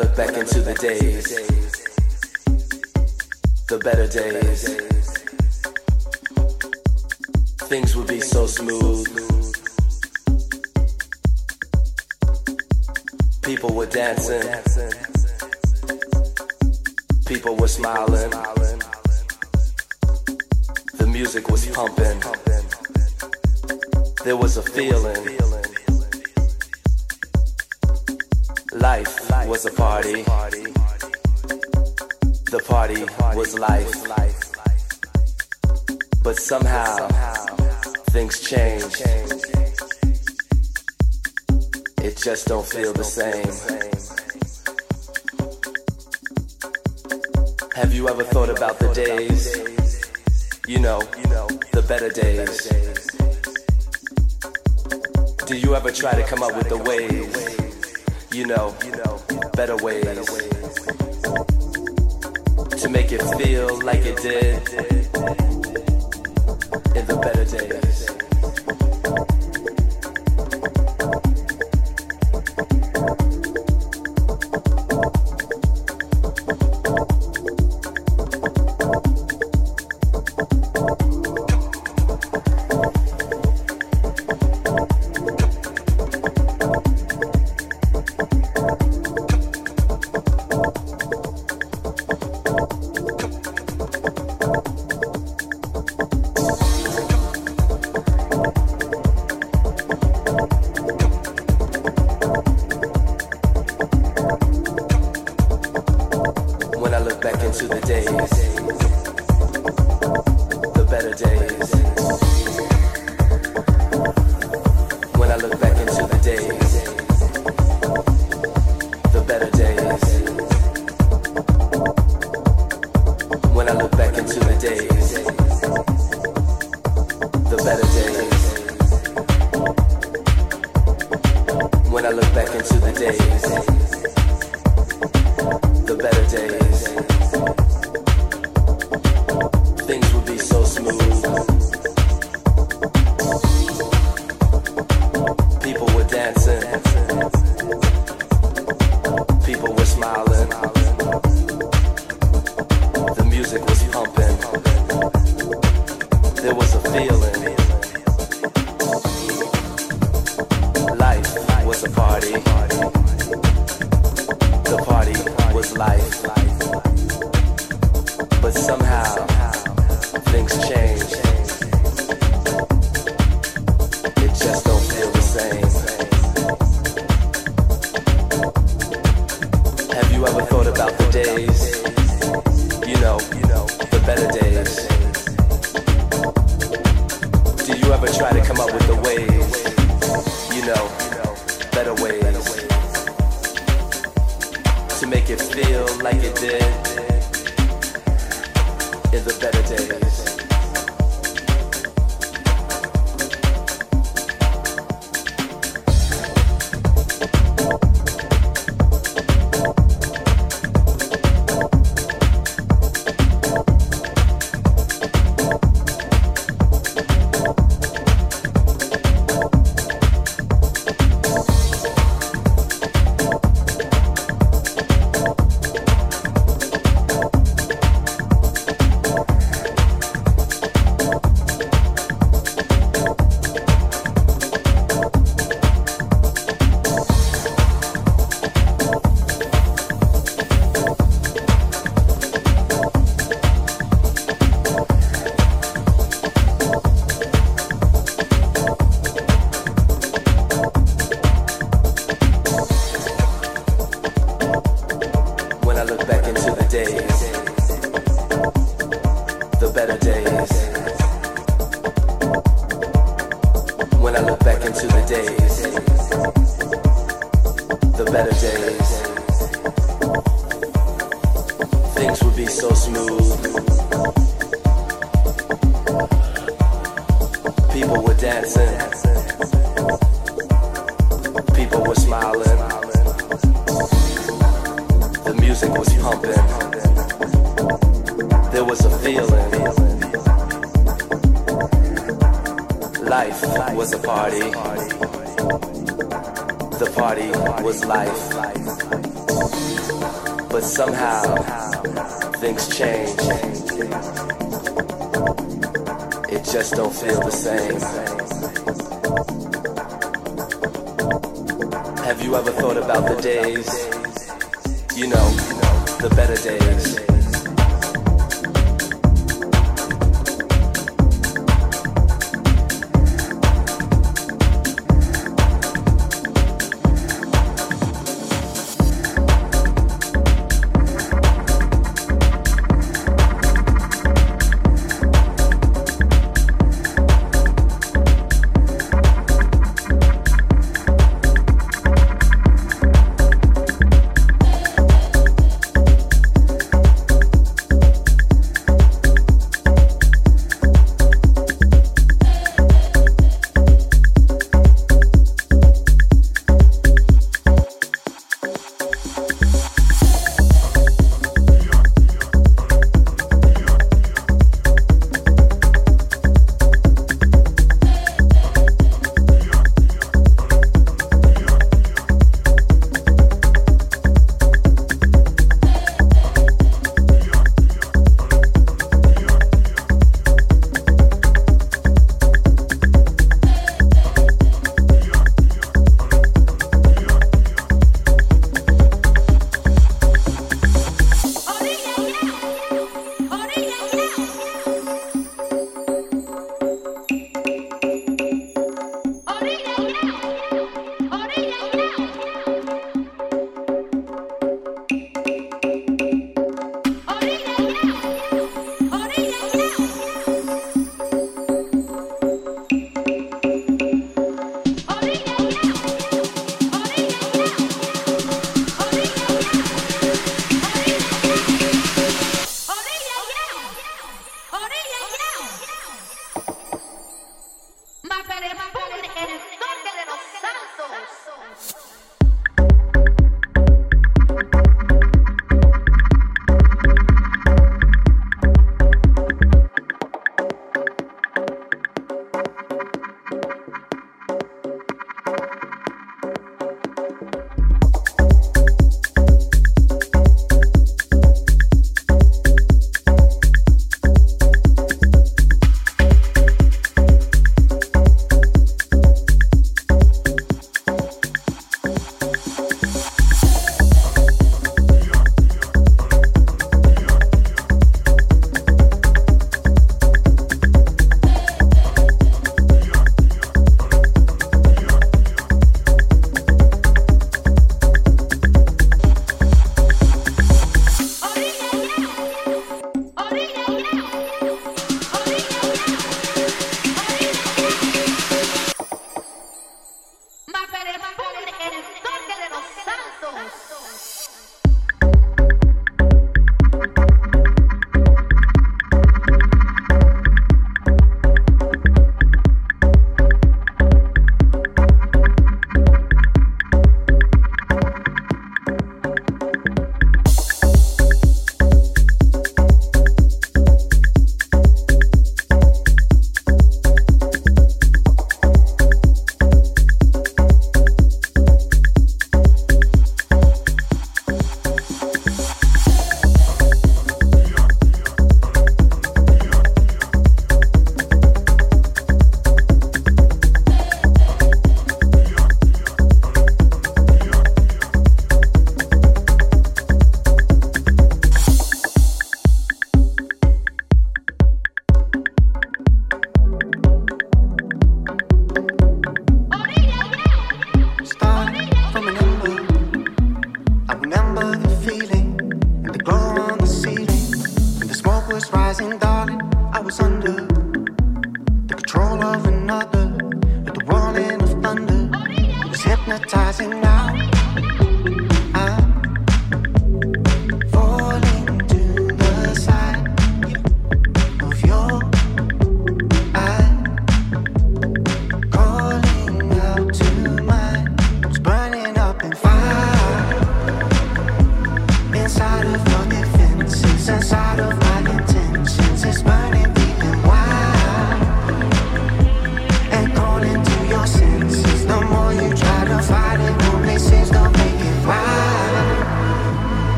Look back into the days, the better days, things would be so smooth. People were dancing, people were smiling, the music was pumping, there was a feeling. Life was a party. The party was life. But somehow things change. It just don't feel the same. Have you ever thought about the days? You know, the better days. Do you ever try to come up with the ways? you know, better ways to make it feel like it did in the better days. better day. life was a party. The party was life. But somehow things change. It just don't feel the same. Have you ever thought about the days? You know, the better days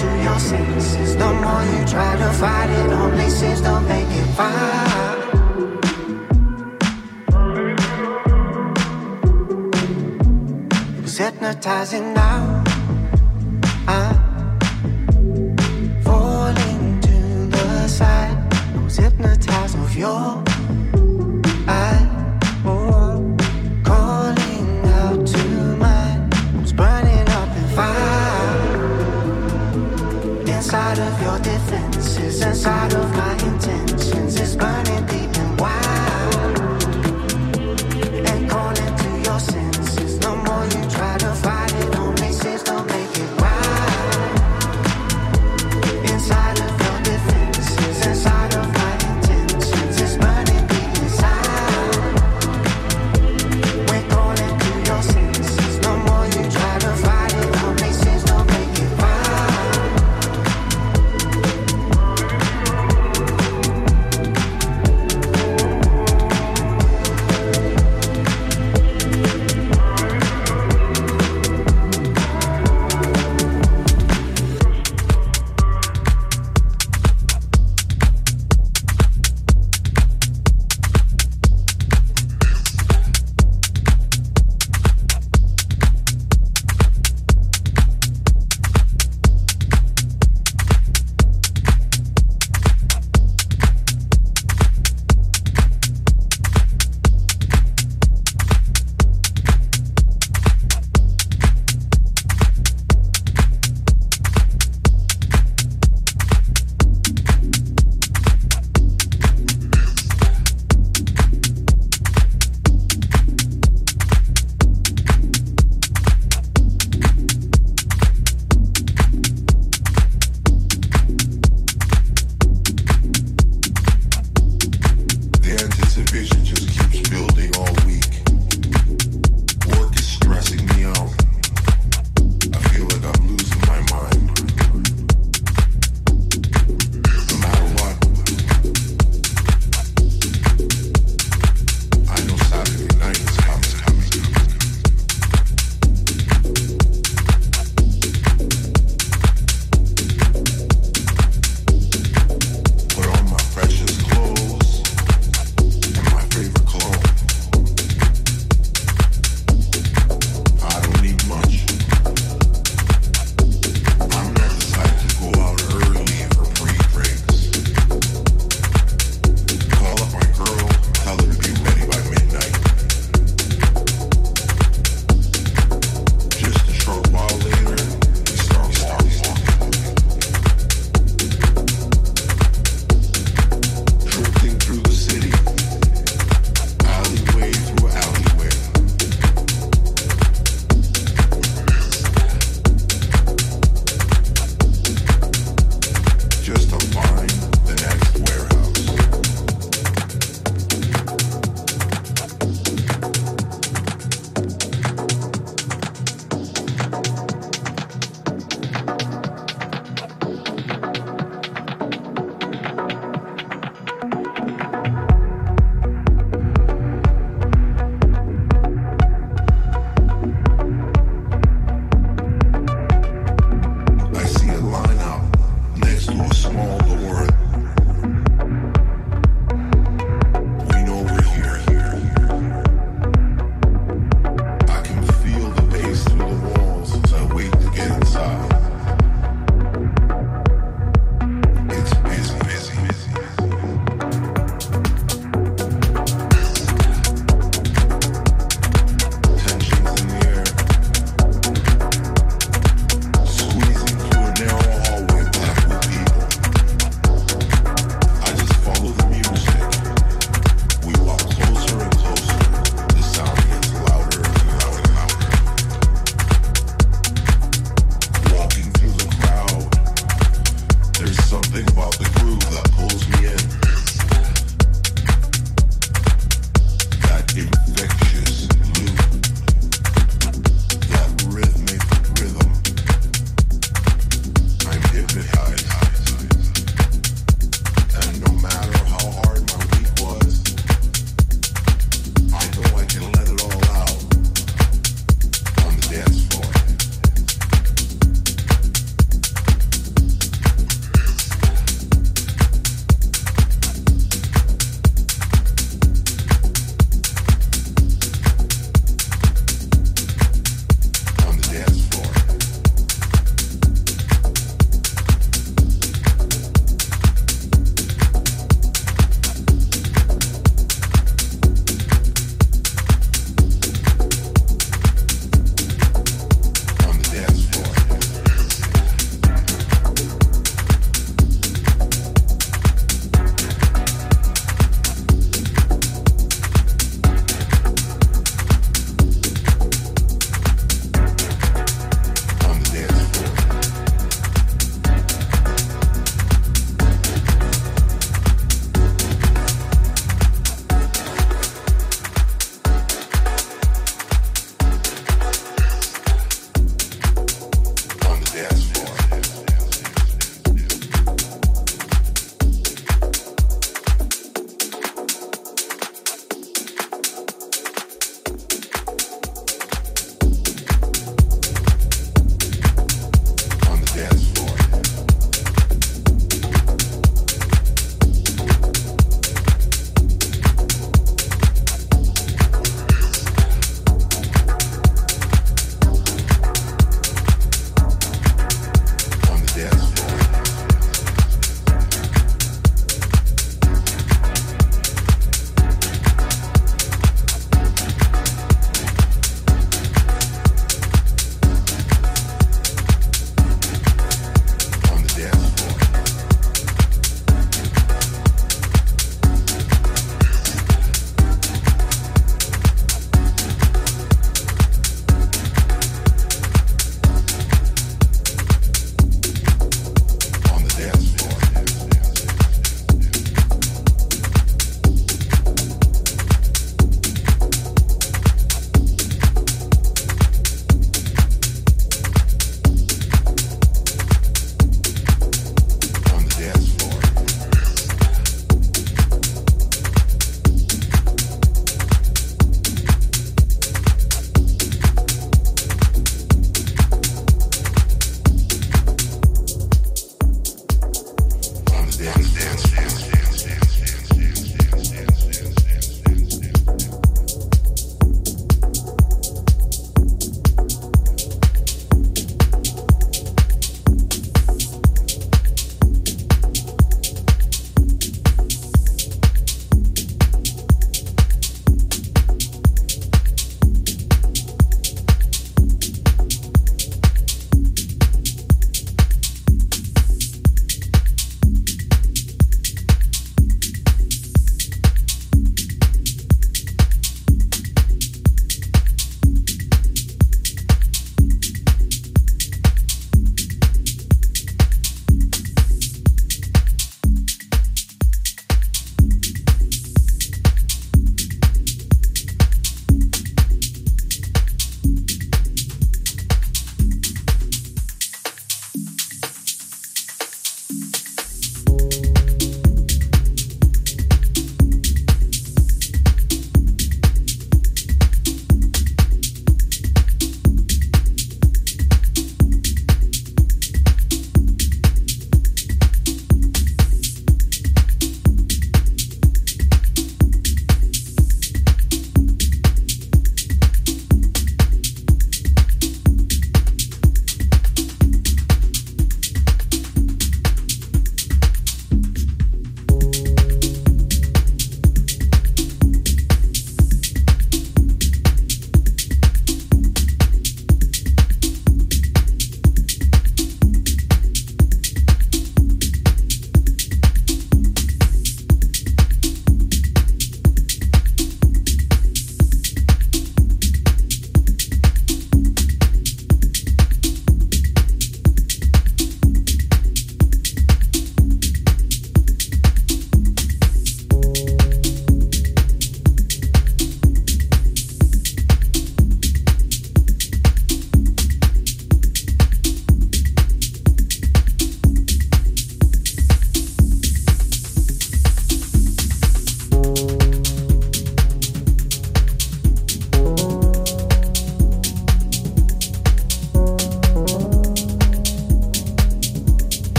to your senses. The more you try to fight it, only seems to make it fire. It was hypnotizing now. I'm falling to the side. I was hypnotized with your. inside of